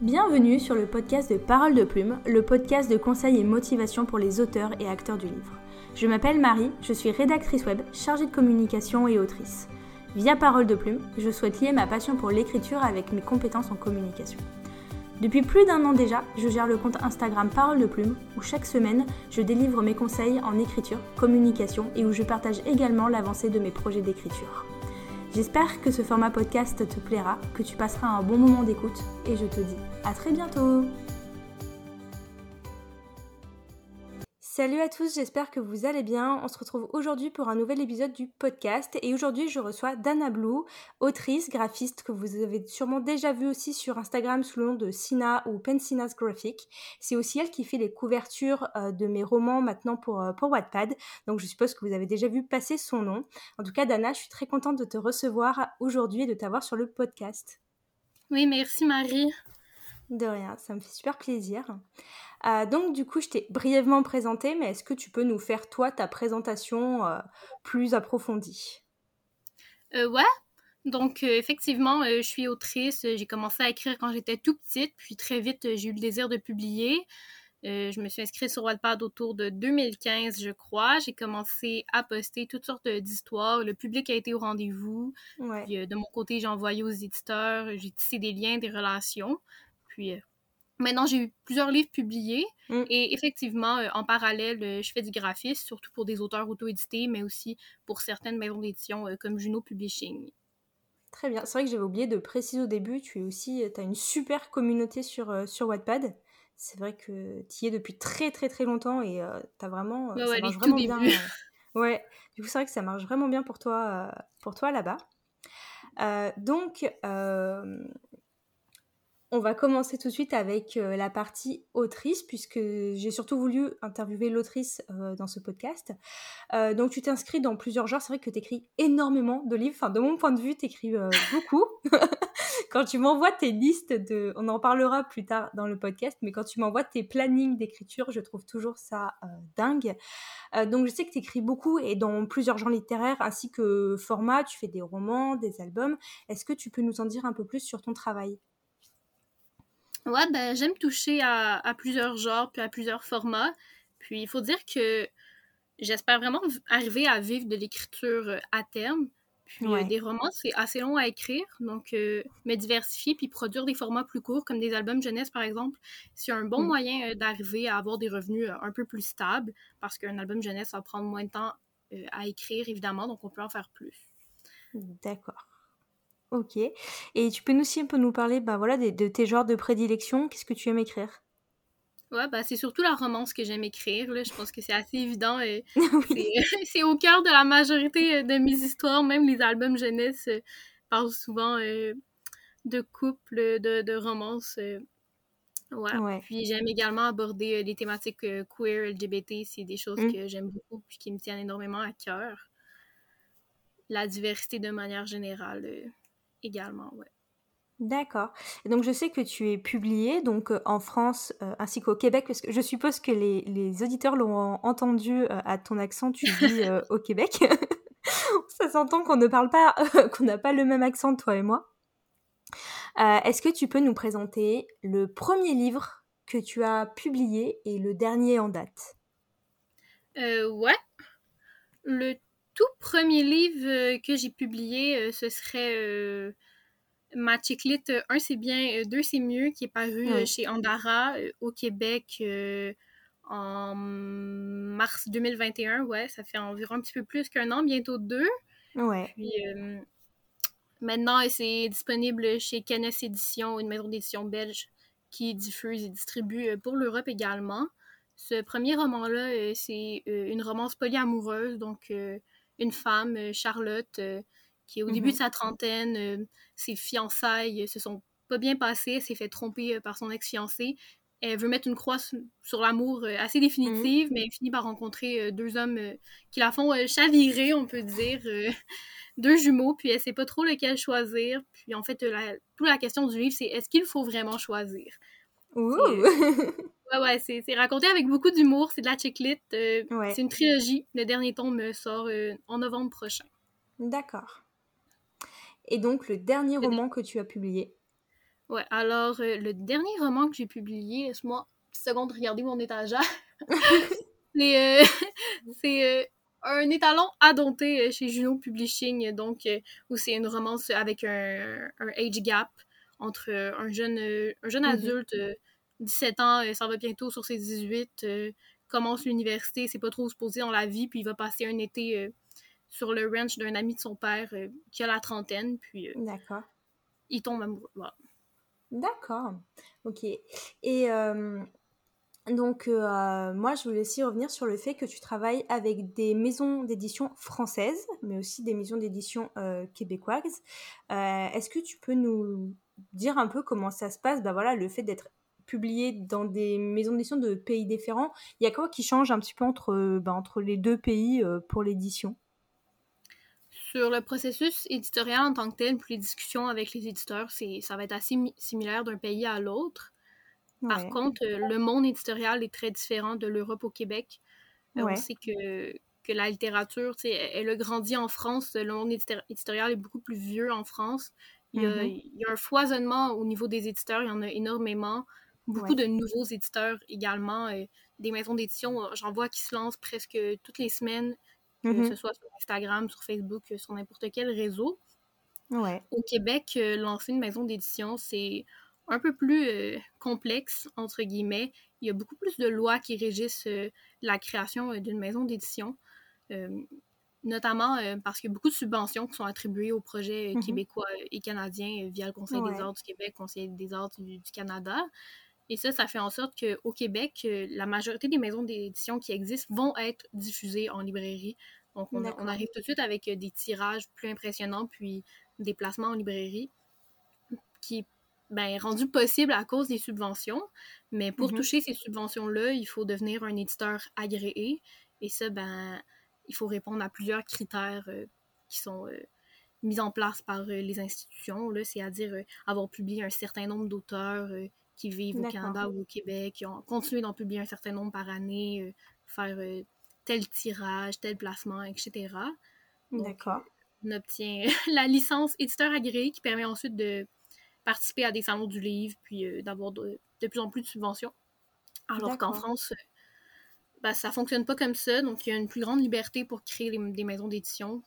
Bienvenue sur le podcast de Parole de Plume, le podcast de conseils et motivation pour les auteurs et acteurs du livre. Je m'appelle Marie, je suis rédactrice web, chargée de communication et autrice. Via Parole de Plume, je souhaite lier ma passion pour l'écriture avec mes compétences en communication. Depuis plus d'un an déjà, je gère le compte Instagram Parole de Plume, où chaque semaine, je délivre mes conseils en écriture, communication et où je partage également l'avancée de mes projets d'écriture. J'espère que ce format podcast te plaira, que tu passeras un bon moment d'écoute et je te dis à très bientôt Salut à tous, j'espère que vous allez bien. On se retrouve aujourd'hui pour un nouvel épisode du podcast et aujourd'hui je reçois Dana Blue, autrice, graphiste que vous avez sûrement déjà vu aussi sur Instagram sous le nom de Sina ou Pensina's Graphic. C'est aussi elle qui fait les couvertures euh, de mes romans maintenant pour, euh, pour Wattpad, donc je suppose que vous avez déjà vu passer son nom. En tout cas Dana, je suis très contente de te recevoir aujourd'hui et de t'avoir sur le podcast. Oui, merci Marie. De rien, ça me fait super plaisir. Euh, donc du coup, je t'ai brièvement présenté, mais est-ce que tu peux nous faire toi ta présentation euh, plus approfondie? Euh, Ouais. Donc effectivement, je suis autrice. J'ai commencé à écrire quand j'étais tout petite, puis très vite j'ai eu le désir de publier. je me suis inscrite sur Wattpad autour de 2015, je crois. J'ai commencé à poster toutes sortes d'histoires. Le public a été au rendez-vous. de mon côté, j'ai envoyé aux éditeurs. J'ai tissé des liens, des relations. Puis Maintenant, j'ai eu plusieurs livres publiés mm. et effectivement, euh, en parallèle, euh, je fais du graphisme, surtout pour des auteurs auto-édités, mais aussi pour certaines maisons d'édition euh, comme Juno Publishing. Très bien. C'est vrai que j'avais oublié de préciser au début, tu es aussi, as une super communauté sur, sur Wattpad. C'est vrai que tu y es depuis très très très longtemps et tu as vraiment, ça marche vraiment bien. ouais, du coup c'est vrai que ça marche vraiment bien pour toi, pour toi là-bas. donc, on va commencer tout de suite avec euh, la partie autrice, puisque j'ai surtout voulu interviewer l'autrice euh, dans ce podcast. Euh, donc tu t'inscris dans plusieurs genres, c'est vrai que tu écris énormément de livres, enfin de mon point de vue, tu écris beaucoup. quand tu m'envoies tes listes de... On en parlera plus tard dans le podcast, mais quand tu m'envoies tes plannings d'écriture, je trouve toujours ça dingue. donc je sais que tu écris beaucoup et dans plusieurs genres littéraires, ainsi que format, tu fais des romans, des albums. Est-ce que tu peux nous en dire un peu plus sur ton travail? Ouais, ben, j'aime toucher à, plusieurs genres, puis à plusieurs formats. Puis il faut dire que j'espère vraiment arriver à vivre de l'écriture euh, à terme. Puis euh, des romans, c'est assez long à écrire, donc euh, me diversifier puis produire des formats plus courts, comme des albums jeunesse par exemple, c'est un bon mm. moyen d'arriver à avoir des revenus un peu plus stables, parce qu'un album jeunesse va prendre moins de temps à écrire, évidemment, donc on peut en faire plus. D'accord. Ok. Et tu peux nous aussi un peu nous parler bah, voilà, de, tes genres de prédilection Qu'est-ce que tu aimes écrire? Ouais, bah, c'est surtout la romance que j'aime écrire. Là. Je pense que c'est assez évident. Et c'est au cœur de la majorité euh, de mes histoires. Même les albums jeunesse euh, parlent souvent euh, de couple, de, de romance. Ouais. Puis j'aime également aborder les thématiques queer, LGBT. C'est des choses mmh. que j'aime beaucoup et qui me tiennent énormément à cœur. La diversité de manière générale également, ouais. D'accord. Donc je sais que tu es publié donc euh, en France euh, ainsi qu'au Québec parce que je suppose que les, les auditeurs l'ont entendu euh, à ton accent, tu vis au Québec. Ça s'entend qu'on ne parle pas, qu'on n'a pas le même accent toi et moi. Est-ce que tu peux nous présenter le premier livre que tu as publié et le dernier en date? Ouais. Le tout premier livre euh, que j'ai publié, euh, ce serait euh, ma chiclit 1 c'est bien, 2 c'est mieux, qui est paru chez Andara au Québec en mars 2021. Ouais, ça fait environ un petit peu plus qu'un an, bientôt deux. Ouais. Puis maintenant, c'est disponible chez Canes Édition, une maison d'édition belge qui diffuse et distribue pour l'Europe également. Ce premier roman-là, c'est une romance polyamoureuse, donc une femme, euh, Charlotte, euh, qui est au début de mhm. sa trentaine, euh, ses fiançailles se sont pas bien passées, elle s'est fait tromper par son ex-fiancé. Elle veut mettre une croix sur l'amour assez définitive, mhm. mais elle finit par rencontrer deux hommes qui la font chavirer, on peut dire. deux jumeaux, puis elle sait pas trop lequel choisir. Puis en fait, la, toute la question du livre, c'est est-ce qu'il faut vraiment choisir? Ouh! Ouais, ouais, c'est raconté avec beaucoup d'humour. C'est de la chiclite. Euh, c'est une trilogie. Le dernier tome sort euh, en novembre prochain. D'accord. Et donc, le dernier roman que tu as publié? Ouais, alors le dernier roman que j'ai publié, laisse-moi une seconde regarder mon étagère. c'est un étalon adopté chez Juno Publishing, donc où c'est une romance avec un, age gap entre un jeune, un jeune mm-hmm. adulte, 17 ans, ça va bientôt sur ses 18, commence l'université, c'est pas trop supposé dans la vie, puis il va passer un été euh, sur le ranch d'un ami de son père euh, qui a la trentaine, puis euh, D'accord. il tombe amoureux. D'accord. Ok. Et donc, moi, je voulais aussi revenir sur le fait que tu travailles avec des maisons d'édition françaises, mais aussi des maisons d'édition québécoises. Est-ce que tu peux nous dire un peu comment ça se passe? Bah, voilà, Le fait d'être publié dans des maisons d'édition de pays différents. Il y a quoi qui change un petit peu entre, euh, ben, entre les deux pays euh, pour l'édition? Sur le processus éditorial en tant que tel, pour les discussions avec les éditeurs, c'est, ça va être assez similaire d'un pays à l'autre. Par contre, euh, le monde éditorial est très différent de l'Europe au Québec. On sait que, que la littérature, elle, a grandi en France. Le monde éditorial est beaucoup plus vieux en France. Il y, a, mm-hmm. il y, a, un foisonnement au niveau des éditeurs, il y en a énormément beaucoup de nouveaux éditeurs également, euh, des maisons d'édition, euh, j'en vois qui se lancent presque toutes les semaines, que mm-hmm. ce soit sur Instagram, sur Facebook, euh, sur n'importe quel réseau. Ouais. Au Québec, lancer une maison d'édition, c'est un peu plus complexe, entre guillemets. Il y a beaucoup plus de lois qui régissent la création d'une maison d'édition, notamment parce qu'il y a beaucoup de subventions qui sont attribuées aux projets mm-hmm. québécois et canadiens via le Conseil des arts du Québec, Conseil des arts du Canada. Et ça, ça fait en sorte qu'au Québec, euh, la majorité des maisons d'édition qui existent vont être diffusées en librairie. Donc, on, arrive tout de suite avec euh, des tirages plus impressionnants, puis des placements en librairie qui ben, est rendu possible à cause des subventions. Mais pour mm-hmm. toucher ces subventions-là, il faut devenir un éditeur agréé. Et ça, ben, il faut répondre à plusieurs critères euh, qui sont mis en place par les institutions, c'est-à-dire avoir publié un certain nombre d'auteurs qui vivent au Canada ou au Québec, qui ont continué d'en publier un certain nombre par année, euh, faire euh, tel tirage, tel placement, etc. D'accord. On obtient la licence éditeur agréé qui permet ensuite de participer à des salons du livre, puis euh, d'avoir de, plus en plus de subventions. Alors qu'en France, ben, ça fonctionne pas comme ça, donc il y a une plus grande liberté pour créer des maisons d'édition.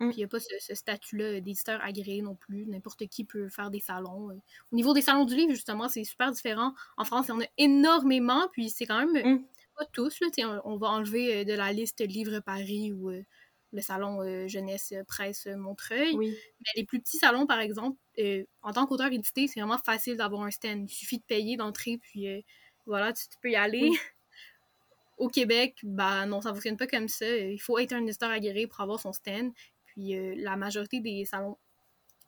Mm. Puis il n'y a pas ce, statut-là d'éditeur agréé non plus. N'importe qui peut faire des salons. Euh. Au niveau des salons du livre, justement, c'est super différent. En France, il y en a énormément, puis c'est quand même mm. pas tous. Là, on, va enlever euh, de la liste Livre Paris ou euh, le salon Jeunesse Presse Montreuil. Mais les plus petits salons, par exemple, en tant qu'auteur édité, c'est vraiment facile d'avoir un stand. Il suffit de payer d'entrée, puis voilà, tu, peux y aller. Au Québec, bah non, ça fonctionne pas comme ça. Il faut être un éditeur agréé pour avoir son stand. Puis euh, la majorité des salons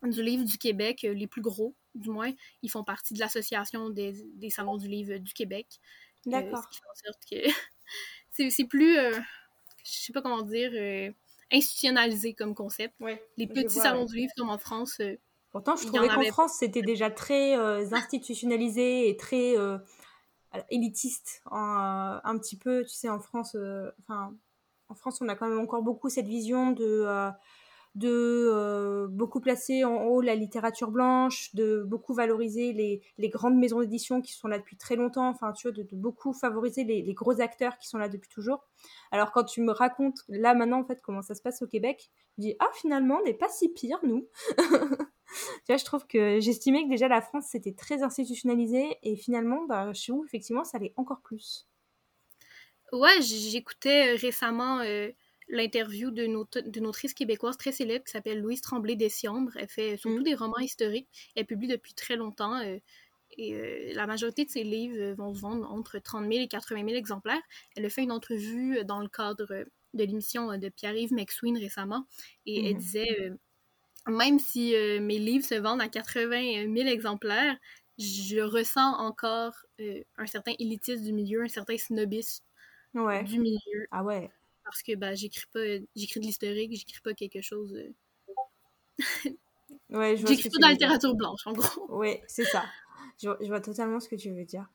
du livre du Québec, euh, les plus gros du moins, ils font partie de l'association des, salons du livre du Québec. Euh, D'accord. ce qui fait en sorte que c'est plus, je sais pas comment dire, institutionnalisé comme concept. les petits salons du livre comme en France. Pourtant, je trouvais qu'en France, c'était déjà très institutionnalisé et très élitiste. un petit peu, tu sais, en France, enfin en France, on a quand même encore beaucoup cette vision de, euh, euh, beaucoup placer en haut la littérature blanche, de beaucoup valoriser les, grandes maisons d'édition qui sont là depuis très longtemps, enfin, tu vois, de, beaucoup favoriser les, gros acteurs qui sont là depuis toujours. Alors, quand tu me racontes là maintenant, en fait, comment ça se passe au Québec, je dis, ah, finalement, on n'est pas si pire, nous. tu vois, je trouve que j'estimais que déjà la France, c'était très institutionnalisé, et finalement, bah, chez vous, effectivement, ça allait encore plus. Ouais, j'écoutais euh, récemment euh, l'interview d'une autrice québécoise très célèbre qui s'appelle Louise Tremblay Dessiambre. Elle fait surtout mm. des romans historiques. Elle publie depuis très longtemps. Euh, et la majorité de ses livres vont se vendre entre 30 000 et 80 000 exemplaires. Elle a fait une entrevue dans le cadre de l'émission de Pierre-Yves McSween récemment. Et elle mm. disait Même si mes livres se vendent à 80 000 exemplaires, je ressens encore un certain élitisme du milieu, un certain snobisme du milieu. Ah ouais. Parce que bah, j'écris pas j'écris de l'historique, j'écris pas quelque chose. Euh, ouais, je J'écris pas de la littérature blanche, en gros. Ouais, c'est ça. Je, vois totalement ce que tu veux dire.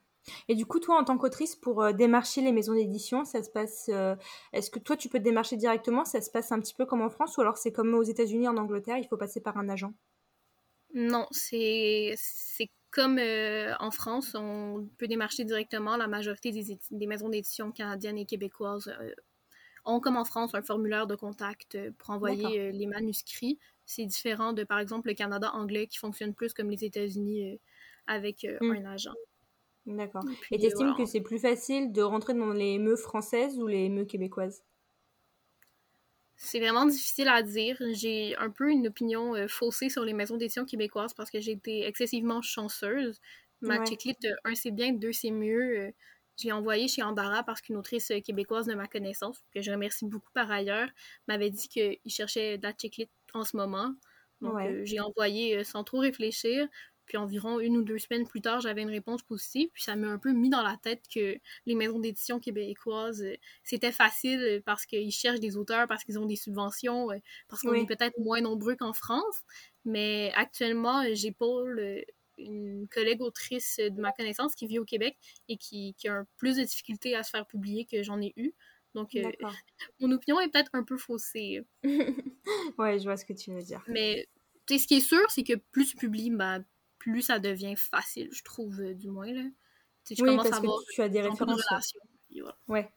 Et du coup, toi, en tant qu'autrice, pour euh, démarcher les maisons d'édition, ça se passe. Euh, est-ce que toi, tu peux te démarcher directement? Ça se passe un petit peu comme en France ou alors c'est comme aux États-Unis, en Angleterre, il faut passer par un agent? Non, c'est comme en France, on peut démarcher directement. La majorité des, maisons d'édition canadiennes et québécoises ont, comme en France, un formulaire de contact pour envoyer les manuscrits. C'est différent de, par exemple, le Canada anglais qui fonctionne plus comme les États-Unis avec hmm. un agent. D'accord. Et t'estimes que c'est plus facile de rentrer dans les ME françaises ou les ME québécoises? C'est vraiment difficile à dire. J'ai un peu une opinion euh, faussée sur les maisons d'édition québécoises parce que j'ai été excessivement chanceuse. Ma checklist, euh, un c'est bien, deux c'est mieux. Euh, je l'ai envoyé chez Andara parce qu'une autrice québécoise de ma connaissance, que je remercie beaucoup par ailleurs, m'avait dit qu'il cherchait de la checklist en ce moment. Donc j'ai envoyé sans trop réfléchir. Puis environ une ou deux semaines plus tard, j'avais une réponse positive. Puis ça m'a un peu mis dans la tête que les maisons d'édition québécoises, euh, c'était facile euh, parce qu'ils cherchent des auteurs, parce qu'ils ont des subventions, euh, parce qu'on est peut-être moins nombreux qu'en France. Mais actuellement, j'ai Paul, une collègue autrice de ma connaissance qui vit au Québec et qui, qui a plus de difficultés à se faire publier que j'en ai eu. Donc, mon opinion est peut-être un peu faussée. ouais, je vois ce que tu veux dire. Mais ce qui est sûr, c'est que plus tu publies, bah, plus ça devient facile, je trouve, euh, du moins. Là. Tu, oui, parce à que tu as des références. Ouais.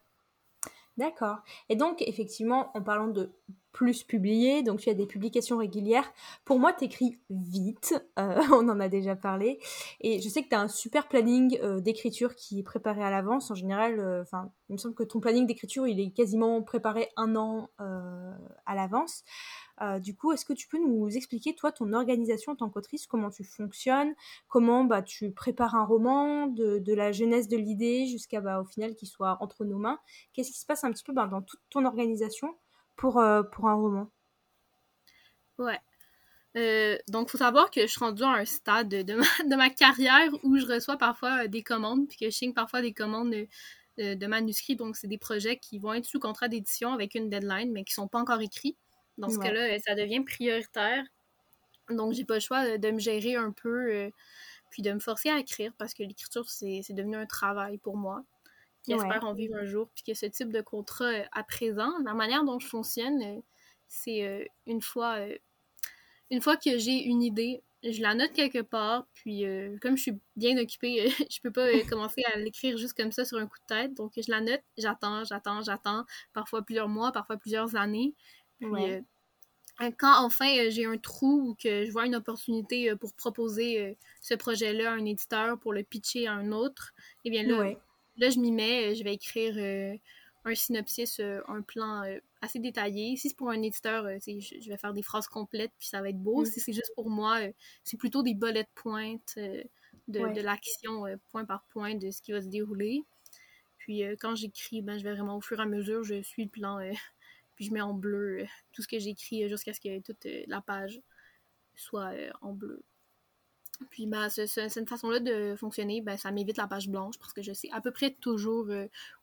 D'accord. Et donc, effectivement, en parlant de plus publier, donc tu as des publications régulières. Pour moi, tu écris vite, euh, on en a déjà parlé. Et je sais que tu as un super planning euh, d'écriture qui est préparé à l'avance. En général, enfin, il me semble que ton planning d'écriture, il est quasiment préparé un an à l'avance. Euh, du coup, est-ce que tu peux nous expliquer, toi, ton organisation en tant qu'autrice, comment tu fonctionnes, comment bah, tu prépares un roman, de, la jeunesse de l'idée jusqu'à, bah, au final, qu'il soit entre nos mains? Qu'est-ce qui se passe un petit peu bah, dans toute ton organisation pour, euh, pour un roman? Ouais. Euh, donc, il faut savoir que je suis rendue à un stade de ma, de ma carrière où je reçois parfois des commandes, puis que je signe parfois des commandes de, manuscrits. Donc, c'est des projets qui vont être sous contrat d'édition avec une deadline, mais qui ne sont pas encore écrits. Dans ce cas-là, ça devient prioritaire. Donc, j'ai pas le choix de, me gérer un peu, euh, puis de me forcer à écrire parce que l'écriture, c'est devenu un travail pour moi. J'espère en vivre un jour, puis que ce type de contrat euh, à présent, la manière dont je fonctionne, euh, c'est une fois une fois que j'ai une idée, je la note quelque part, puis comme je suis bien occupée, je peux pas commencer à l'écrire juste comme ça sur un coup de tête. Donc je la note, j'attends, j'attends, j'attends, parfois plusieurs mois, parfois plusieurs années. Euh, quand enfin euh, j'ai un trou ou que je vois une opportunité euh, pour proposer ce projet-là à un éditeur pour le pitcher à un autre, eh bien là, là je m'y mets, je vais écrire un synopsis, un plan assez détaillé. Si c'est pour un éditeur, je vais faire des phrases complètes puis ça va être beau. Mm. Si c'est juste pour moi, c'est plutôt des bullet points de, de l'action point par point de ce qui va se dérouler. Puis quand j'écris, ben, je vais vraiment au fur et à mesure, je suis le plan puis je mets en bleu euh, tout ce que j'écris euh, jusqu'à ce que toute euh, la page soit en bleu. Puis bah, cette façon-là de fonctionner, ben, ça m'évite la page blanche parce que je sais à peu près toujours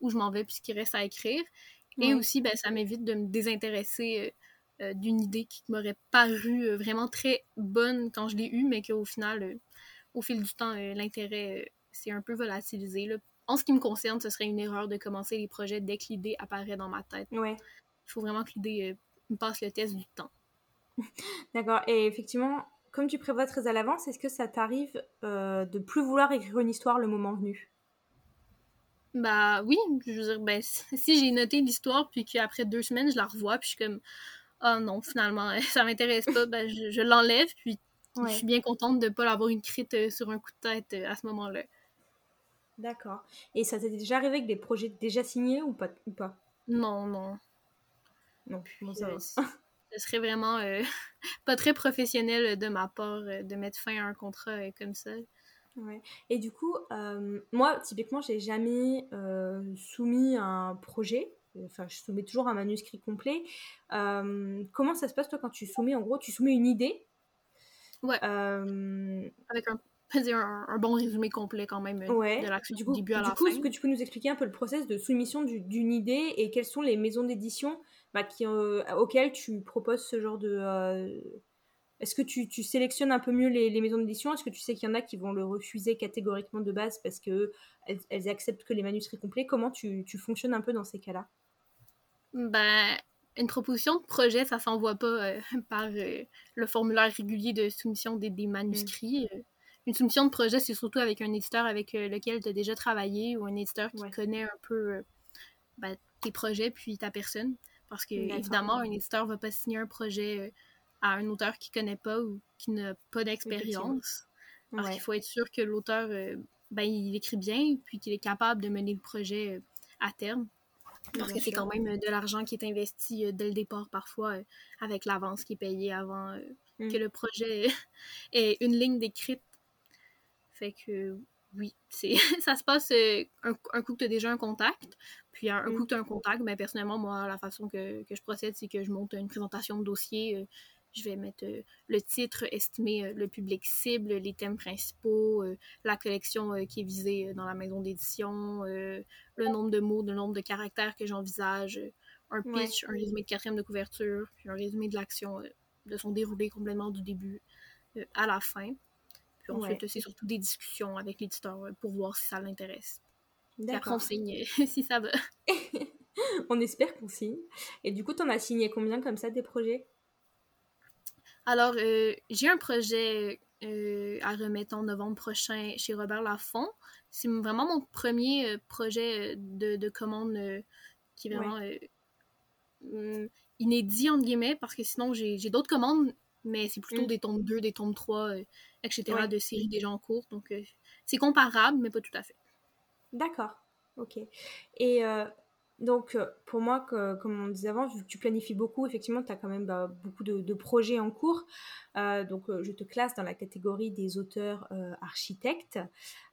où je m'en vais puis ce qu'il reste à écrire. Et aussi, ben, ça m'évite de me désintéresser d'une idée qui m'aurait paru vraiment très bonne quand je l'ai eue, mais qu'au final, au fil du temps, l'intérêt s'est un peu volatilisé. En ce qui me concerne, ce serait une erreur de commencer les projets dès que l'idée apparaît dans ma tête. Ouais il faut vraiment que l'idée euh, me passe le test du temps. D'accord. Et effectivement, comme tu prévois très à l'avance, est-ce que ça t'arrive euh, de plus vouloir écrire une histoire le moment venu? Bah oui, je veux dire, ben, si j'ai noté l'histoire, puis qu'après deux semaines, je la revois, puis je suis comme, oh non, finalement, ça m'intéresse pas, ben, je, l'enlève, puis je suis bien contente de ne pas l'avoir écrite euh, sur un coup de tête à ce moment-là. D'accord. Et ça t'est déjà arrivé avec des projets déjà signés ou pas, ou pas? Non, non. Non, ça euh, Ce serait vraiment euh, pas très professionnel de ma part euh, de mettre fin à un contrat comme ça. Ouais. Et du coup, moi, typiquement, j'ai jamais soumis un projet. Enfin, je soumets toujours un manuscrit complet. comment ça se passe, toi, quand tu soumets En gros, tu soumets une idée? Ouais. Avec un un, bon résumé complet quand même de l'action du, début à la fin. Du coup, est-ce que tu peux nous expliquer un peu le process de soumission d'une idée et quelles sont les maisons d'édition bah, qui, euh, auxquelles tu proposes ce genre de... Euh, est-ce que tu, tu, sélectionnes un peu mieux les, les maisons d'édition? Est-ce que tu sais qu'il y en a qui vont le refuser catégoriquement de base parce qu'elles elles acceptent que les manuscrits complets? Comment tu, tu fonctionnes un peu dans ces cas-là? Ben, une proposition de projet, ça s'envoie pas euh, par le formulaire régulier de soumission des, des manuscrits. une soumission de projet, c'est surtout avec un éditeur avec lequel tu as déjà travaillé ou un éditeur qui connaît un peu ben, tes projets puis ta personne. Parce que, évidemment, un éditeur va pas signer un projet à un auteur qui connaît pas ou qui n'a pas d'expérience. Parce qu'il faut être sûr que l'auteur, ben, il écrit bien, puis qu'il est capable de mener le projet à terme. Parce que c'est quand même de l'argent qui est investi euh, dès le départ, parfois, euh, avec l'avance qui est payée avant euh, mm. que le projet ait une ligne d'écrite. Fait que oui, ça se passe un, coup que tu as déjà un contact, puis un, coup mm. que tu as un contact, mais ben, personnellement, moi, la façon que, que je procède, c'est que je monte une présentation de dossier je vais mettre euh, le titre, estimer euh, le public cible, les thèmes principaux, euh, la collection qui est visée dans la maison d'édition, le nombre de mots, le nombre de caractères que j'envisage, un pitch, un résumé de quatrième de couverture, puis un résumé de l'action, de son déroulé complètement du début à la fin. Puis ensuite, c'est surtout des discussions avec l'éditeur pour voir si ça l'intéresse. Après, on signe si ça va. on espère qu'on signe. Et du coup, tu en as signé combien comme ça des projets? Alors, euh, j'ai un projet euh, à remettre en novembre prochain chez Robert Laffont. C'est vraiment mon premier euh, projet de, commande qui est vraiment mm, inédit, entre guillemets, parce que sinon, j'ai d'autres commandes, mais c'est plutôt mm. des tomes 2, des tomes 3, etc., de séries déjà en cours. Donc, c'est comparable, mais pas tout à fait. D'accord. Ok. Et donc, euh, pour moi, comme on disait avant, vu que tu planifies beaucoup, effectivement, tu as quand même bah, beaucoup de, projets en cours. Euh, donc, euh, je te classe dans la catégorie des auteurs architectes.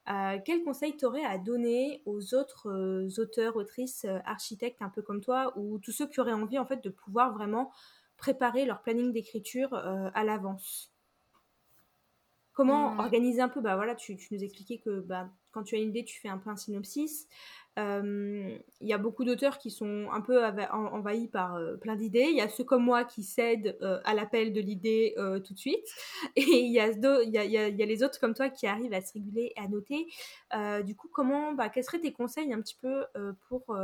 quel conseil t'aurais à donner aux autres auteurs, autrices, architectes un peu comme toi, ou tous ceux qui auraient envie, en fait, de pouvoir vraiment préparer leur planning d'écriture à l'avance Comment mmh. organiser un peu Bah voilà, tu, tu nous expliquais que bah, quand tu as une idée, tu fais un peu un synopsis. Il y a beaucoup d'auteurs qui sont un peu envahis par plein d'idées. Il y a ceux comme moi qui cèdent à l'appel de l'idée tout de suite. Et il y, a, y, a, les autres comme toi qui arrivent à se réguler et à noter. du coup, comment, bah, quels seraient tes conseils un petit peu pour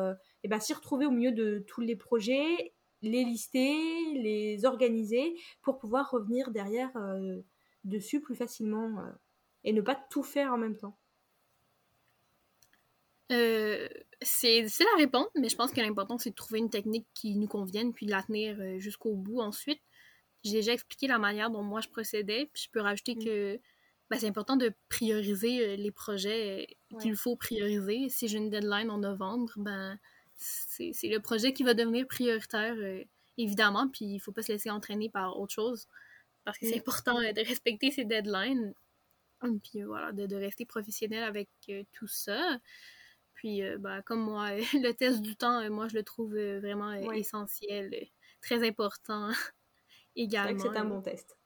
et bah, s'y retrouver au milieu de tous les projets, les lister, les organiser pour pouvoir revenir derrière dessus plus facilement et ne pas tout faire en même temps euh, c'est difficile à répondre, mais je pense que l'important, c'est de trouver une technique qui nous convienne, puis de la tenir euh, jusqu'au bout ensuite. J'ai déjà expliqué la manière dont moi je procédais, puis je peux rajouter mm. que ben, c'est important de prioriser euh, les projets qu'il faut prioriser. Si j'ai une deadline en novembre, ben c'est le projet qui va devenir prioritaire, évidemment, puis il faut pas se laisser entraîner par autre chose, parce que c'est mm. important de respecter ces deadlines, puis voilà, de, de rester professionnel avec tout ça. Puis, euh, bah, comme moi, le test du temps, euh, moi, je le trouve euh, vraiment essentiel, très important également. C'est un bon test.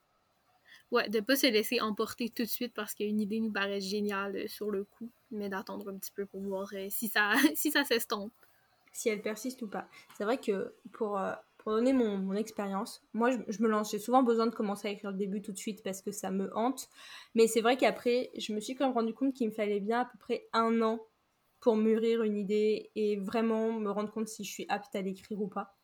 Ouais, de pas se laisser emporter tout de suite parce qu'une idée nous paraît géniale sur le coup, mais d'attendre un petit peu pour voir si ça, si ça s'estompe. Si elle persiste ou pas. C'est vrai que pour, pour donner mon, mon expérience, moi je, je, me lance, j'ai souvent besoin de commencer à écrire le début tout de suite parce que ça me hante. Mais c'est vrai qu'après, je me suis quand même rendu compte qu'il me fallait bien à peu près un an pour mûrir une idée et vraiment me rendre compte si je suis apte à l'écrire ou pas.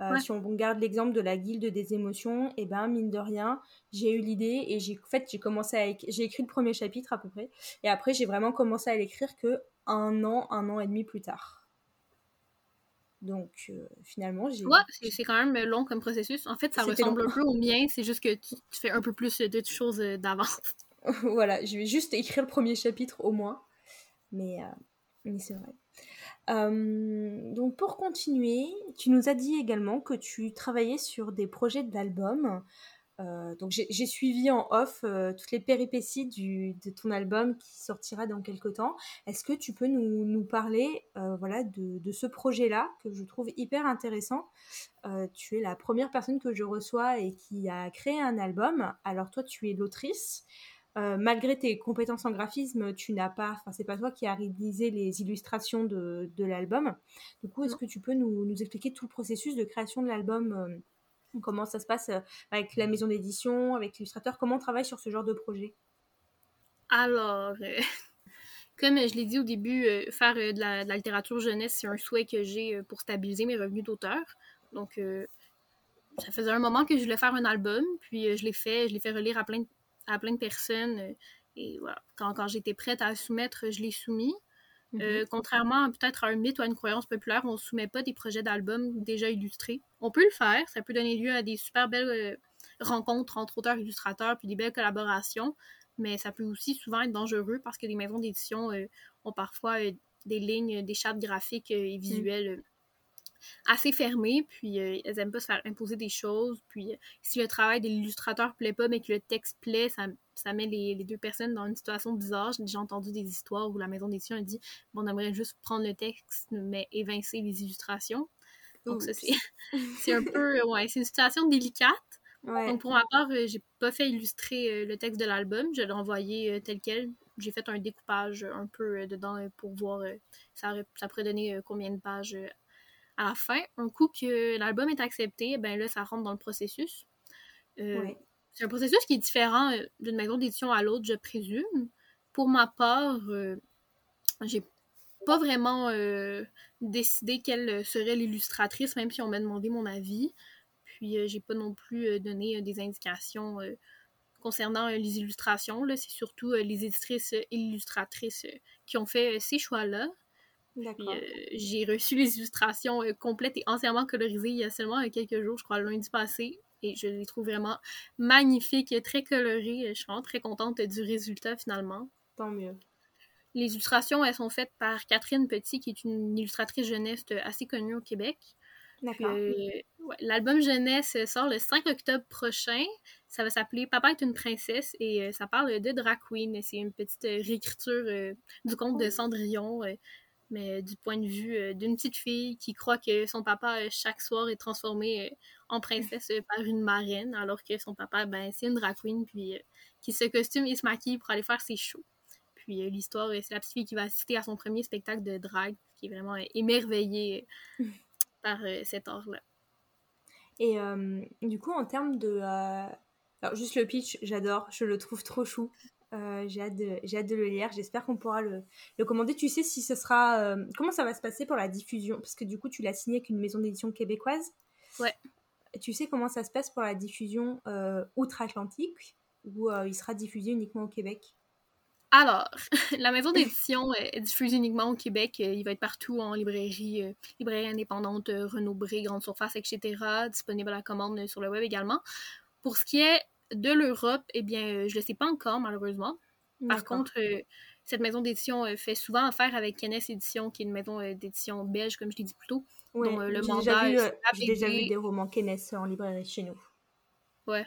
Euh, si on garde l'exemple de la guilde des émotions, et eh ben mine de rien, j'ai eu l'idée et j'ai en fait j'ai commencé à j'ai écrit le premier chapitre à peu près et après j'ai vraiment commencé à l'écrire que un an, un an et demi plus tard. Donc euh, finalement j'ai. Ouais, c'est quand même long comme processus. En fait, ça ressemble un peu au mien, c'est juste que tu, fais un peu plus de choses euh, d'avance. voilà, je vais juste écrire le premier chapitre au moins. Mais, euh, mais c'est vrai. Euh, donc pour continuer, tu nous as dit également que tu travaillais sur des projets d'albums. Euh, donc j'ai suivi en off toutes les péripéties du, de ton album qui sortira dans quelques temps. Est-ce que tu peux nous, nous parler voilà, de, de ce projet-là que je trouve hyper intéressant? Tu es la première personne que je reçois et qui a créé un album. Alors toi tu es l'autrice. Euh, malgré tes compétences en graphisme, tu n'as pas, enfin c'est pas toi qui as réalisé les illustrations de, l'album. Du coup, est-ce que tu peux nous, expliquer tout le processus de création de l'album euh, Comment ça se passe euh, avec la maison d'édition, avec l'illustrateur Comment on travaille sur ce genre de projet? Alors, comme je l'ai dit au début, faire de la, littérature jeunesse, c'est un souhait que j'ai pour stabiliser mes revenus d'auteur. Donc, ça faisait un moment que je voulais faire un album, puis je l'ai fait, je l'ai fait relire à plein de personnes. Euh, Et voilà, quand, quand j'étais prête à soumettre, je l'ai soumis. Euh, Mhm. contrairement peut-être à un mythe ou à une croyance populaire, on ne soumet pas des projets d'albums déjà illustrés. On peut le faire, ça peut donner lieu à des super belles euh, rencontres entre auteurs-illustrateurs puis des belles collaborations, mais ça peut aussi souvent être dangereux parce que les maisons d'édition euh, ont parfois euh, des lignes, des chartes graphiques euh, et visuelles euh, assez fermées, puis euh, elles aiment pas se faire imposer des choses, puis euh, si le travail de l'illustrateur plaît pas mais que le texte plaît, ça, ça met les, les deux personnes dans une situation bizarre. J'ai déjà entendu des histoires où la maison d'édition a dit bon, on aimerait juste prendre le texte mais évincer les illustrations. Donc ça c'est un peu ouais, c'est une situation délicate. Ouais. Donc pour ma part, euh, j'ai pas fait illustrer euh, le texte de l'album, je l'ai envoyé euh, tel quel. J'ai fait un découpage un peu euh, dedans euh, pour voir euh, ça, ça pourrait donner euh, combien de pages euh, à la fin. Un coup que l'album est accepté, ben là ça rentre dans le processus. Euh, Ouais. C'est un processus qui est différent euh, d'une maison d'édition à l'autre, je présume. Pour ma part, euh, j'ai pas vraiment euh, décidé quelle serait l'illustratrice, même si on m'a demandé mon avis. Puis j'ai pas non plus donné des indications concernant les illustrations. C'est surtout les éditrices et illustratrices qui ont fait ces choix-là. Euh, j'ai reçu les illustrations euh, complètes et entièrement colorisées il y a seulement euh, quelques jours, je crois, le lundi passé. Et je les trouve vraiment magnifiques, très colorées. Je suis vraiment très contente du résultat finalement. Tant mieux. Les illustrations, elles sont faites par Catherine Petit, qui est une illustratrice jeunesse assez connue au Québec. D'accord. euh, ouais, L'album jeunesse sort le 5 octobre prochain. Ça va s'appeler Papa est une princesse et euh, ça parle de drag queen. C'est une petite euh, réécriture du conte de Cendrillon, euh, mais du point de vue euh, d'une petite fille qui croit que son papa, euh, chaque soir, est transformé euh, en princesse euh, par une marraine, alors que son papa, ben, c'est une drag queen, puis euh, qui se costume et se maquille pour aller faire ses shows. Puis euh, l'histoire, euh, c'est la petite fille qui va assister à son premier spectacle de drag, qui est vraiment euh, émerveillée euh, par euh, cet art-là. Et euh, du coup, en termes de. euh, Alors, juste le pitch, j'adore, je le trouve trop chou. Euh, j'ai hâte, de... hâte de le lire. J'espère qu'on pourra le... le commander. Tu sais si ce sera. euh, Comment ça va se passer pour la diffusion? Parce que du coup, tu l'as signé avec une maison d'édition québécoise. Ouais. Tu sais comment ça se passe pour la diffusion euh, outre-Atlantique Ou il sera diffusé uniquement au Québec? Alors, la maison d'édition euh, est diffusée uniquement au Québec. Euh, Il va être partout en librairie, euh, librairie indépendante, Renaud Bré, Grande Surface, etc. Disponible à la commande sur le web également. Pour ce qui est de l'Europe, eh bien, euh, je ne le sais pas encore, malheureusement. Par contre, euh, cette maison d'édition euh, fait souvent affaire avec Kenneth Édition, qui est une maison euh, d'édition belge, comme je l'ai dit plus tôt. Dont, euh, le j'ai mandat, déjà, vu, c'est j'ai déjà vu des romans Kenneth en librairie chez nous. Ouais.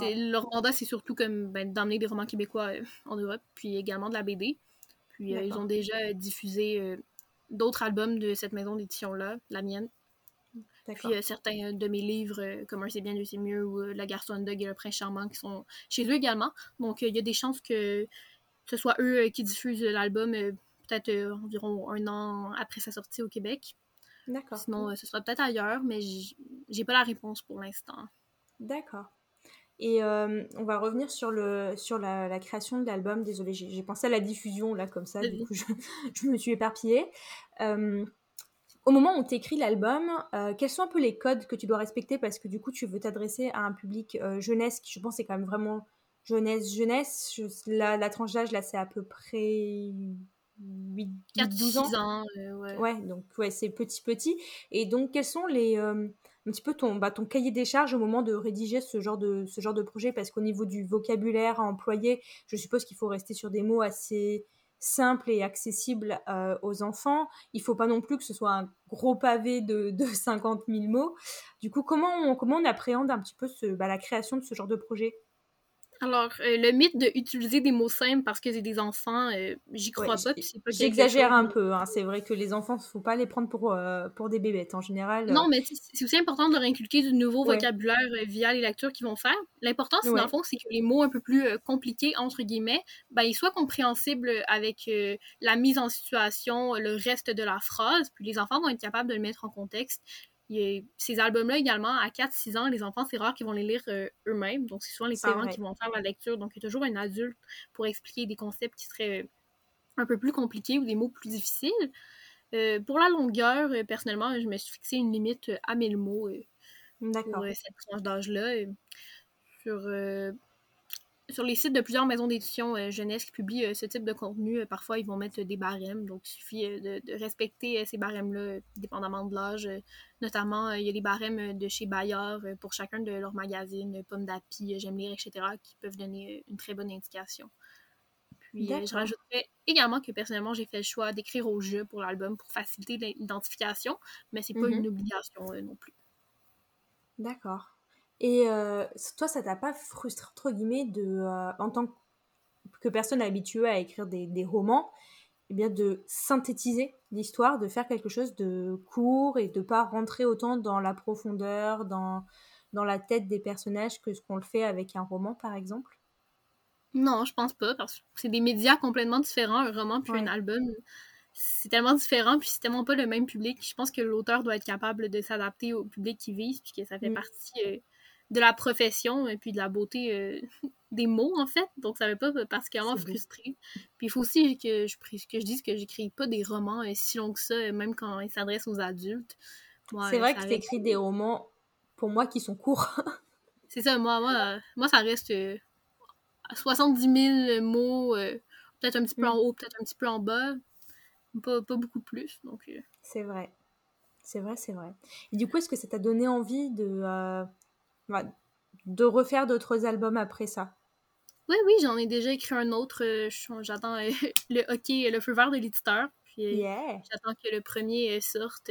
Leur mandat, c'est surtout comme ben, d'emmener des romans québécois en Europe, puis également de la BD. Puis ils ont déjà diffusé d'autres albums de cette maison d'édition-là, la mienne. Puis euh, certains de mes livres, euh, comme Un c'est bien, deux c'est mieux, ou euh, La garçon dog et Le prince charmant, qui sont chez eux également. Donc euh, il y a des chances que ce soit eux euh, qui diffusent l'album euh, peut-être euh, environ un an après sa sortie au Québec. D'accord. Sinon, euh, ce sera peut-être ailleurs, mais j'ai pas la réponse pour l'instant. D'accord. Et euh, on va revenir sur, le, sur la, la création de l'album. Désolée, j'ai pensé à la diffusion, là, comme ça, du coup, je, je me suis éparpillée. Euh, au moment où tu écris l'album, euh, quels sont un peu les codes que tu dois respecter Parce que du coup, tu veux t'adresser à un public euh, jeunesse, qui je pense est quand même vraiment jeunesse, jeunesse. Je- la, la tranche d'âge, là, c'est à peu près 8, 12 ans. 4-6 ans, euh, ouais. Ouais, donc ouais, c'est petit petit. Et donc, quels sont les un petit peu ton bah, ton cahier des charges au moment de rédiger ce genre de ce genre de projet? Parce qu'au niveau du vocabulaire à employer, je suppose qu'il faut rester sur des mots assez simples et accessibles euh, aux enfants. Il faut pas non plus que ce soit un gros pavé de, de 50 000 mots. Du coup, comment on, comment on appréhende un petit peu ce, bah, la création de ce genre de projet? Alors, euh, le mythe d'utiliser des mots simples parce que c'est des enfants, euh, j'y crois Ouais, pas. J'exagère un peu. hein. C'est vrai que les enfants, faut pas les prendre pour euh, pour des bébêtes en général. euh, Non, mais c'est aussi important de leur inculquer du nouveau Ouais. vocabulaire euh, via les lectures qu'ils vont faire. L'important, c'est dans Ouais. le fond, c'est que les mots un peu plus euh, compliqués, entre guillemets, ben, ils soient compréhensibles avec euh, la mise en situation, le reste de la phrase, puis les enfants vont être capables de le mettre en contexte. Il ces albums-là également, à 4-6 ans, les enfants, c'est rare qu'ils vont les lire euh, eux-mêmes. Donc, c'est souvent les parents qui vont faire la lecture. Donc, il y a toujours un adulte pour expliquer des concepts qui seraient euh, un peu plus compliqués ou des mots plus difficiles. Euh, pour la longueur, euh, personnellement, je me suis fixé une limite à 1000 mots pour cette tranche d'âge-là. sur, sur les sites de plusieurs maisons d'édition euh, jeunesse qui publient euh, ce type de contenu, euh, parfois ils vont mettre des barèmes. Donc, il suffit de, respecter ces barèmes-là, dépendamment de l'âge. notamment, il y a les barèmes de chez Bayard pour chacun de leurs magazines, Pomme d'Api, J'aime lire, etc., qui peuvent donner une très bonne indication. Puis, je rajouterais également que personnellement, j'ai fait le choix d'écrire au jeu pour l'album pour faciliter l'identification, mais c'est pas mm-hmm. une obligation non plus. D'accord. Et euh, toi, ça t'a pas frustré, entre guillemets, de, euh, en tant que personne habituée à écrire des, des romans, eh bien de synthétiser l'histoire, de faire quelque chose de court et de pas rentrer autant dans la profondeur, dans, dans la tête des personnages que ce qu'on le fait avec un roman, par exemple? Non, je pense pas, parce que c'est des médias complètement différents, un roman puis un album. C'est tellement différent, puis c'est tellement pas le même public. Je pense que l'auteur doit être capable de s'adapter au public qui vise, puis que ça fait mm. partie euh, de la profession et puis de la beauté euh, des mots, en fait. Donc, ça ne pas particulièrement frustré. Puis, il faut aussi que je, que je dise que j'écris pas des romans euh, si longs que ça, euh, même quand ils s'adressent aux adultes. C'est vrai que tu écris des romans, pour moi, qui sont courts. C'est ça, moi, moi, moi, ça reste 70 000 mots, peut-être un petit peu en mm. haut, peut-être un petit peu en bas. Pas, pas beaucoup plus, donc... C'est vrai. C'est vrai, c'est vrai. Et du coup, est-ce que ça t'a donné envie de de refaire d'autres albums après ça. Oui, oui, j'en ai déjà écrit un autre. Euh, j'attends euh, le hockey, le feu vert de l'éditeur. Puis euh, j'attends que le premier sorte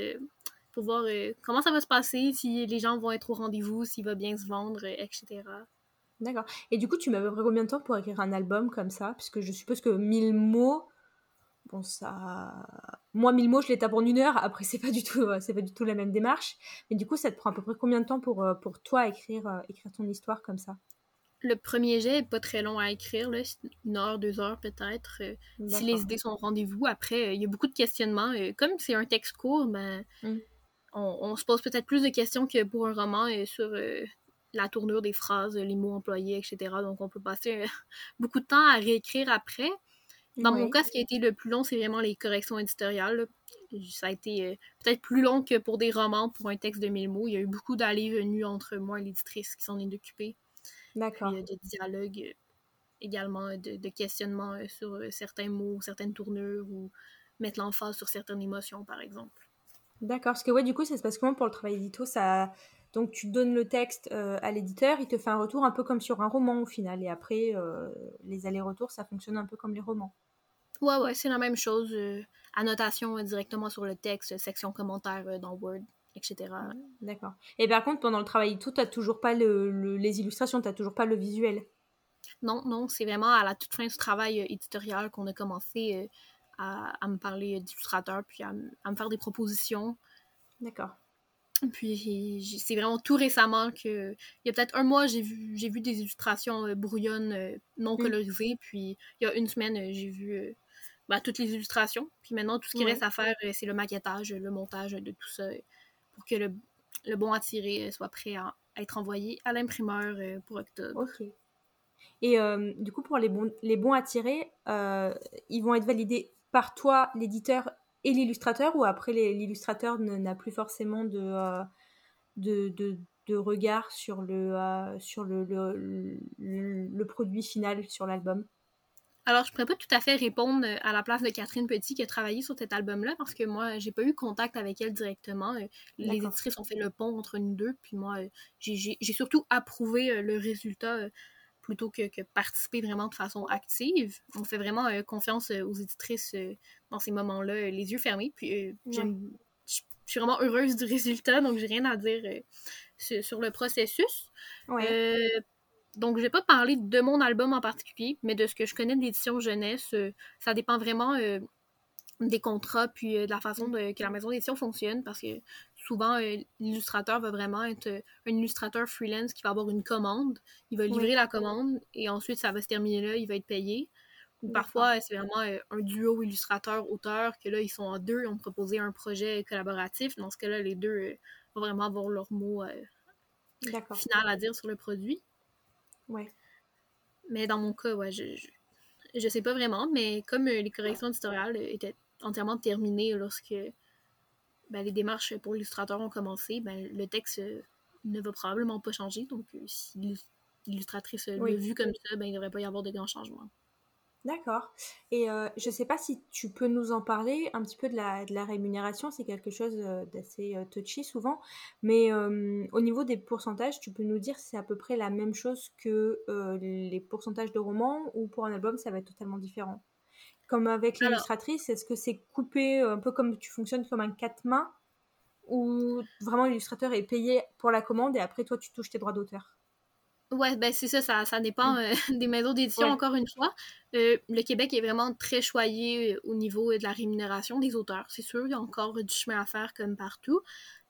pour voir comment ça va se passer, si les gens vont être au rendez-vous, s'il va bien se vendre, etc. D'accord. Et du coup, tu m'as à combien de temps pour écrire un album comme ça? Puisque je suppose que 1000 mots, bon ça moi 1000 mots je les tape en une heure. Après c'est pas du tout c'est pas du tout la même démarche. Mais du coup ça te prend à peu près combien de temps pour, euh, pour toi écrire euh, écrire ton histoire comme ça? Le premier jet est pas très long à écrire là, une heure deux heures peut-être. Euh, si les idées sont au rendez-vous après il y a beaucoup de questionnements. Comme c'est un texte court ben mmh. on, se pose peut-être plus de questions que pour un roman sur la tournure des phrases, les mots employés, etc. Donc, on peut passer beaucoup de temps à réécrire après. Dans mon cas, ce qui a été le plus long, c'est vraiment les corrections éditoriales. Ça a été euh, peut-être plus long que pour des romans, pour un texte de 1000 mots. Il y a eu beaucoup d'allées venues entre moi et l'éditrice qui s'en est occupée. D'accord. Il y a des dialogues euh, également, de, questionnements euh, sur certains mots, certaines tournures ou mettre l'emphase sur certaines émotions, par exemple. D'accord. Parce que, ouais, du coup, ça se passe comment pour le travail édito? Ça... Donc, tu donnes le texte à l'éditeur, il te fait un retour un peu comme sur un roman au final. Et après, les allers-retours, ça fonctionne un peu comme les romans. Ouais, ouais, c'est la même chose. Euh, annotation euh, directement sur le texte, section commentaires euh, dans Word, etc. D'accord. Et par contre, pendant le travail tout, tu n'as toujours pas le, les illustrations, tu n'as toujours pas le visuel? Non, non, c'est vraiment à la toute fin du travail éditorial qu'on a commencé à, à, me parler d'illustrateur, puis à, à, me faire des propositions. D'accord. Puis c'est vraiment tout récemment que il y a peut-être un mois j'ai vu j'ai vu des illustrations brouillonnes non mmh. colorisées puis il y a une semaine j'ai vu bah, toutes les illustrations. Puis maintenant, tout ce qui reste à faire, euh, c'est le maquettage, le montage de tout ça euh, pour que le, bon à tirer euh, soit prêt à, être envoyé à l'imprimeur pour octobre. Ok. Et du coup, pour les bons, les bons à tirer, ils vont être validés par toi, l'éditeur et l'illustrateur, ou après l'illustrateur n'a plus forcément de, de, de, regard sur le, sur le, le produit final sur l'album? Alors, je pourrais pas tout à fait répondre euh, à la place de Catherine Petit qui a travaillé sur cet album-là parce que moi, j'ai pas eu contact avec elle directement. Euh, les éditrices ont fait le pont entre nous deux, puis moi, euh, j'ai surtout approuvé le résultat plutôt que, participer vraiment de façon active. On fait vraiment confiance aux éditrices dans ces moments-là, les yeux fermés. Puis je suis vraiment heureuse du résultat, donc j'ai rien à dire sur, le processus. Donc, je vais pas parler de mon album en particulier, mais de ce que je connais de l'édition jeunesse. Euh, ça dépend vraiment euh, des contrats puis euh, de la façon que la maison d'édition fonctionne parce que souvent, l'illustrateur va vraiment être un illustrateur freelance qui va avoir une commande. Il va livrer la commande et ensuite, ça va se terminer là, il va être payé. Ou parfois, c'est vraiment un duo illustrateur-auteur que là, ils sont en deux, ils ont proposé un projet collaboratif. Dans ce cas-là, les deux vont vraiment avoir leur mot final à dire sur le produit. Ouais. Mais dans mon cas, ouais, je, je, sais pas vraiment, mais comme euh, les corrections éditoriales étaient entièrement terminées lorsque ben, les démarches pour l'illustrateur ont commencé, ben, le texte euh, ne va probablement pas changer. Donc, euh, si l'illustratrice l'a vu comme ça, ben, il ne devrait pas y avoir de grands changements. D'accord. Et euh, je ne sais pas si tu peux nous en parler un petit peu de la, de la rémunération, c'est quelque chose euh, d'assez euh, touchy souvent, mais au niveau des pourcentages, tu peux nous dire si c'est à peu près la même chose que les pourcentages de romans ou pour un album ça va être totalement différent? Comme avec l'illustratrice, est-ce que c'est coupé un peu comme tu fonctionnes comme un quatre mains ou vraiment l'illustrateur est payé pour la commande et après toi tu touches tes droits d'auteur? Ouais, ben c'est ça, ça, ça dépend mm. euh, des maisons d'édition, encore une fois. Euh, le Québec est vraiment très choyé euh, au niveau de la rémunération des auteurs. C'est sûr, il y a encore du chemin à faire comme partout.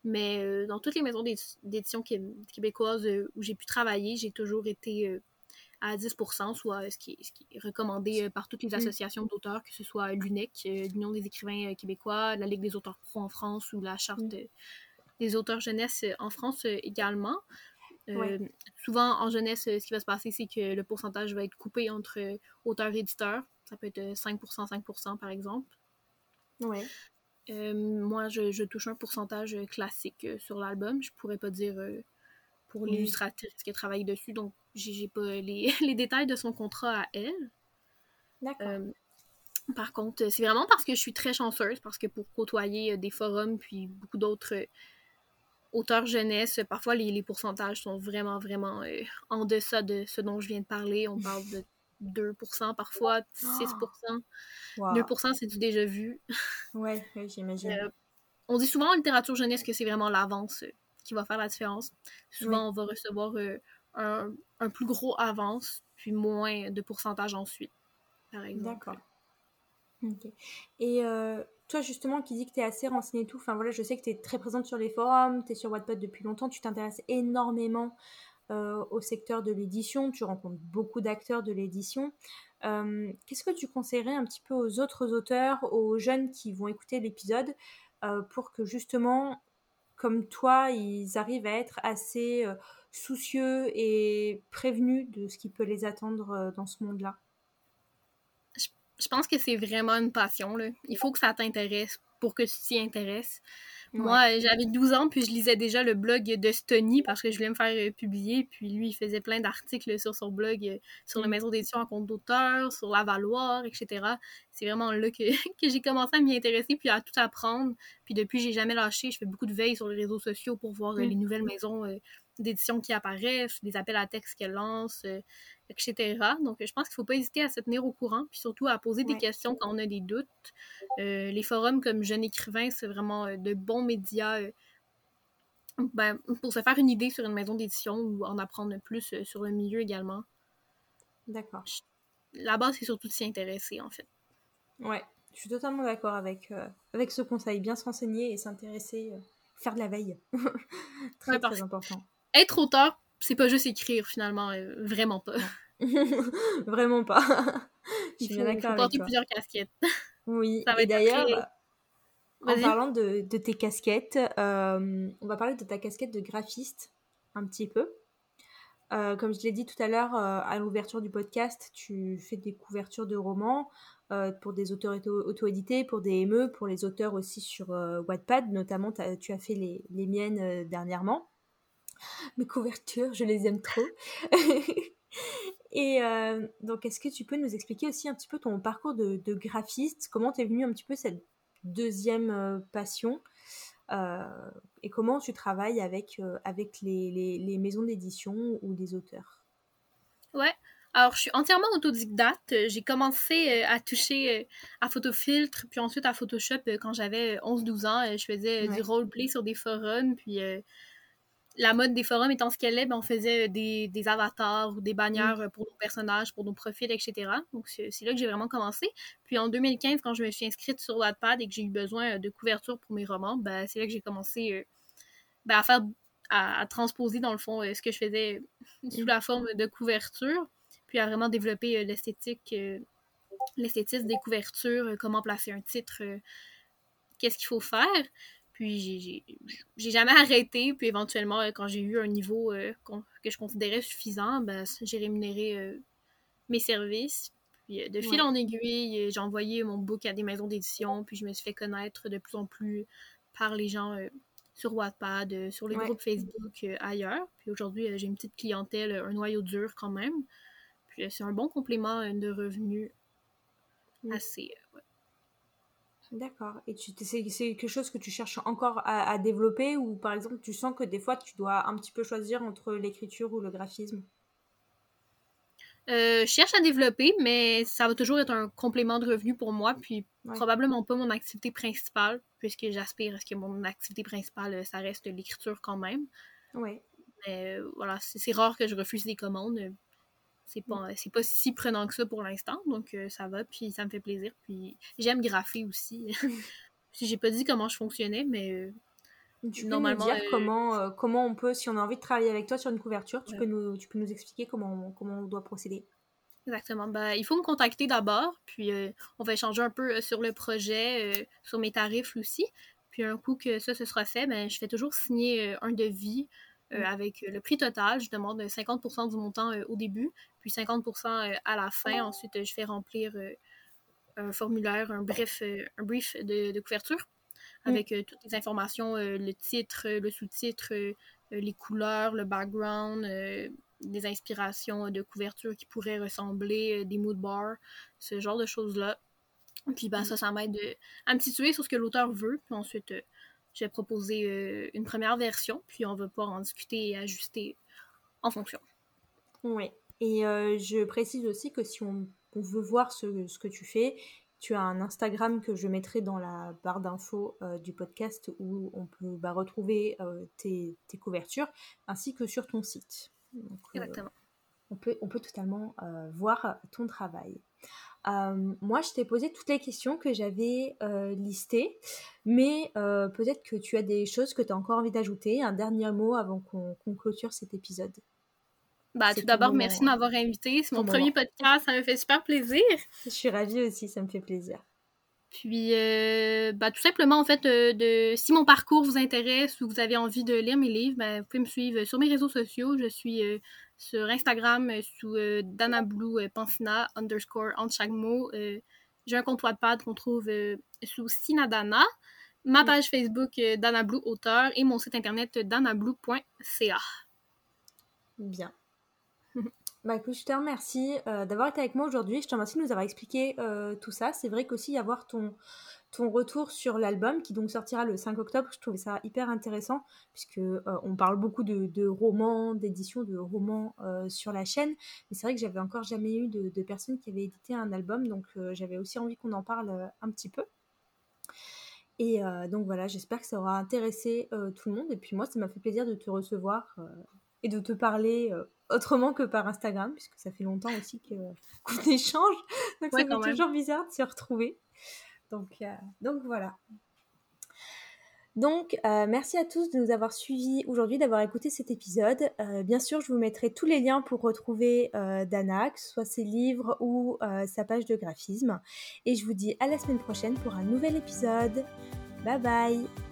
Mais dans toutes les maisons d'édition québécoises où j'ai pu travailler, j'ai toujours été à 10% soit ce qui, est, ce qui est recommandé par toutes les mm. associations d'auteurs, que ce soit l'UNEC, l'Union des écrivains québécois, la Ligue des auteurs pro en France ou la Charte mm. des auteurs jeunesse en France également. Euh, souvent, en jeunesse, ce qui va se passer, c'est que le pourcentage va être coupé entre auteurs et éditeurs. Ça peut être 5%, 5% par exemple. Ouais. Euh, moi, je, touche un pourcentage classique euh, sur l'album. Je pourrais pas dire pour l'illustratrice qui a travaillé dessus, donc j'ai pas les, les, détails de son contrat à elle. D'accord. par contre, c'est vraiment parce que je suis très chanceuse, parce que pour côtoyer des forums puis beaucoup d'autres auteur jeunesse, parfois les, pourcentages sont vraiment, vraiment euh, en deçà de ce dont je viens de parler. On parle de 2%, parfois 6%. 2%, c'est du déjà vu. Ouais, j'imagine. Euh, on dit souvent en littérature jeunesse que c'est vraiment l'avance euh, qui va faire la différence. Souvent, on va recevoir un, un, plus gros avance, puis moins de pourcentage ensuite, par exemple. D'accord. Ok. Et toi justement qui dis que tu es assez renseignée tout, enfin voilà, je sais que tu es très présente sur les forums, tu es sur Wattpad depuis longtemps, tu t'intéresses énormément euh, au secteur de l'édition, tu rencontres beaucoup d'acteurs de l'édition. Euh, qu'est-ce que tu conseillerais un petit peu aux autres auteurs, aux jeunes qui vont écouter l'épisode, euh, pour que justement, comme toi, ils arrivent à être assez soucieux et prévenus de ce qui peut les attendre dans ce monde-là? Je pense que c'est vraiment une passion. Là. Il faut que ça t'intéresse pour que tu t'y intéresses. Moi, j'avais 12 ans, puis je lisais déjà le blog de Stony parce que je voulais me faire euh, publier. Puis lui, il faisait plein d'articles sur son blog, euh, sur la mm. maison d'édition en compte d'auteur, sur la Valoir, etc. C'est vraiment là que, que j'ai commencé à m'y intéresser, puis à tout apprendre. Puis depuis, j'ai jamais lâché. Je fais beaucoup de veille sur les réseaux sociaux pour voir euh, mm. les nouvelles maisons d'édition qui apparaissent, des appels à texte qu'elle lance, etc. Donc, je pense qu'il ne faut pas hésiter à se tenir au courant, puis surtout à poser des questions quand on a des doutes. Euh, les forums comme Jeune écrivain, c'est vraiment euh, de bons médias euh, ben, pour se faire une idée sur une maison d'édition ou en apprendre plus sur le milieu également. D'accord. La base, c'est surtout de s'y intéresser, en fait. Ouais, je suis totalement d'accord avec, avec ce conseil. Bien se renseigner et s'intéresser, faire de la veille. très, très important. Être auteur, c'est pas juste écrire finalement, euh, vraiment pas. vraiment pas. Je suis bien d'accord porter plusieurs casquettes. Oui, et d'ailleurs, en parlant de, tes casquettes, euh, on va parler de ta casquette de graphiste un petit peu. Euh, comme je l'ai dit tout à l'heure à l'ouverture du podcast, tu fais des couvertures de romans pour des auteurs auto-édités, pour des ME, pour les auteurs aussi sur Wattpad, notamment tu as fait les, les miennes dernièrement. Mes couvertures, je les aime trop. Et euh, donc, est-ce que tu peux nous expliquer aussi un petit peu ton parcours de, graphiste? Comment t'es venu un petit peu cette deuxième euh, passion? Euh, Et comment tu travailles avec, avec les, les, maisons d'édition ou les auteurs? Ouais, alors, je suis entièrement autodidacte. J'ai commencé à toucher à Photofiltre, puis ensuite à Photoshop quand j'avais 11-12 ans. Je faisais du roleplay sur des forums, puis la mode des forums étant ce qu'elle est, ben, on faisait des, avatars ou des bannières mm. pour nos personnages, pour nos profils, etc. Donc, c'est là que j'ai vraiment commencé. Puis en 2015, quand je me suis inscrite sur Wattpad et que j'ai eu besoin de couverture pour mes romans, ben, c'est là que j'ai commencé euh, ben, à faire, à, transposer dans le fond euh, ce que je faisais sous la forme de couverture, puis à vraiment développer euh, l'esthétique, l'esthétisme des couvertures, comment placer un titre, qu'est-ce qu'il faut faire. Puis j'ai jamais arrêté. Puis éventuellement, euh, quand j'ai eu un niveau euh, que je considérais suffisant, ben, j'ai rémunéré euh, mes services. Puis de fil en aiguille, j'ai envoyé mon book à des maisons d'édition. Puis je me suis fait connaître de plus en plus par les gens sur Wattpad, sur les groupes Facebook ailleurs. Puis aujourd'hui, j'ai une petite clientèle, un noyau dur quand même. Puis c'est un bon complément de revenus assez. D'accord. Et c'est quelque chose que tu cherches encore à, développer ou par exemple tu sens que des fois tu dois un petit peu choisir entre l'écriture ou le graphisme? Euh, je cherche à développer, mais ça va toujours être un complément de revenu pour moi, puis probablement pas mon activité principale, puisque j'aspire à ce que mon activité principale, euh, ça reste l'écriture quand même. Oui. Mais euh, voilà, c'est rare que je refuse des commandes. C'est pas, c'est pas si prenant que ça pour l'instant, donc ça va, puis ça me fait plaisir. Puis j'aime graffer aussi. J'ai pas dit comment je fonctionnais, mais tu Normalement, nous dire comment, comment on peut, si on a envie de travailler avec toi sur une couverture, tu, peux, nous, tu peux nous expliquer comment, comment on doit procéder Exactement. Ben, il faut me contacter d'abord, puis on va échanger un peu sur le projet, sur mes tarifs aussi. Puis un coup que ça, se sera fait, ben, je fais toujours signer un devis. Avec le prix total. Je demande 50% du montant au début, puis 50% à la fin. Ensuite, je fais remplir un formulaire, un brief, un brief de, couverture mm. avec toutes les informations, le titre, le sous-titre, les couleurs, le background, des inspirations de couverture qui pourraient ressembler, des mood bars, ce genre de choses-là. Puis ben, mm. ça, ça m'aide à me situer sur ce que l'auteur veut. Puis ensuite, je vais proposer une première version, puis on va pouvoir en discuter et ajuster en fonction. Oui. Et je précise aussi que si on, veut voir ce, ce, que tu fais, tu as un Instagram que je mettrai dans la barre d'infos du podcast où on peut bah, retrouver tes, tes, couvertures ainsi que sur ton site. Exactement. On peut, on peut totalement voir ton travail. Moi, je t'ai posé toutes les questions que j'avais listées, mais peut-être que tu as des choses que tu as encore envie d'ajouter. Un dernier mot avant qu'on clôture cet épisode. Bah, tout d'abord, merci de m'avoir invité. C'est mon premier podcast. Ça me fait super plaisir. Je suis ravie aussi. Ça me fait plaisir. Puis, euh, bah, tout simplement, en fait, euh, de, si mon parcours vous intéresse ou vous avez envie de lire mes livres, ben, vous pouvez me suivre sur mes réseaux sociaux. Je suis euh, sur Instagram sous Dana Blue Pansina underscore chaque mot. J'ai un compte Wattpad qu'on trouve sous Sinadana. Ma page Facebook Dana Blue auteur et mon site internet danablue.ca. Bien. Bah écoute, je te remercie euh, d'avoir été avec moi aujourd'hui. Je te remercie de nous avoir expliqué euh, tout ça. C'est vrai qu'aussi y avoir ton, ton retour sur l'album qui donc sortira le 5 octobre, je trouvais ça hyper intéressant puisque euh, on parle beaucoup de, romans, d'éditions de romans sur la chaîne. Mais c'est vrai que j'avais encore jamais eu de, de, personnes qui avaient édité un album, donc j'avais aussi envie qu'on en parle un petit peu. Et donc voilà, j'espère que ça aura intéressé tout le monde. Et puis moi, ça m'a fait plaisir de te recevoir et de te parler autrement que par Instagram, puisque ça fait longtemps aussi qu'on échange. Donc ça fait toujours bizarre de se retrouver. Donc, euh, donc voilà. Donc, euh, merci à tous de nous avoir suivis aujourd'hui, d'avoir écouté cet épisode. Euh, bien sûr, je vous mettrai tous les liens pour retrouver Dana, que ce soit ses livres ou sa page de graphisme. Et je vous dis à la semaine prochaine pour un nouvel épisode. Bye bye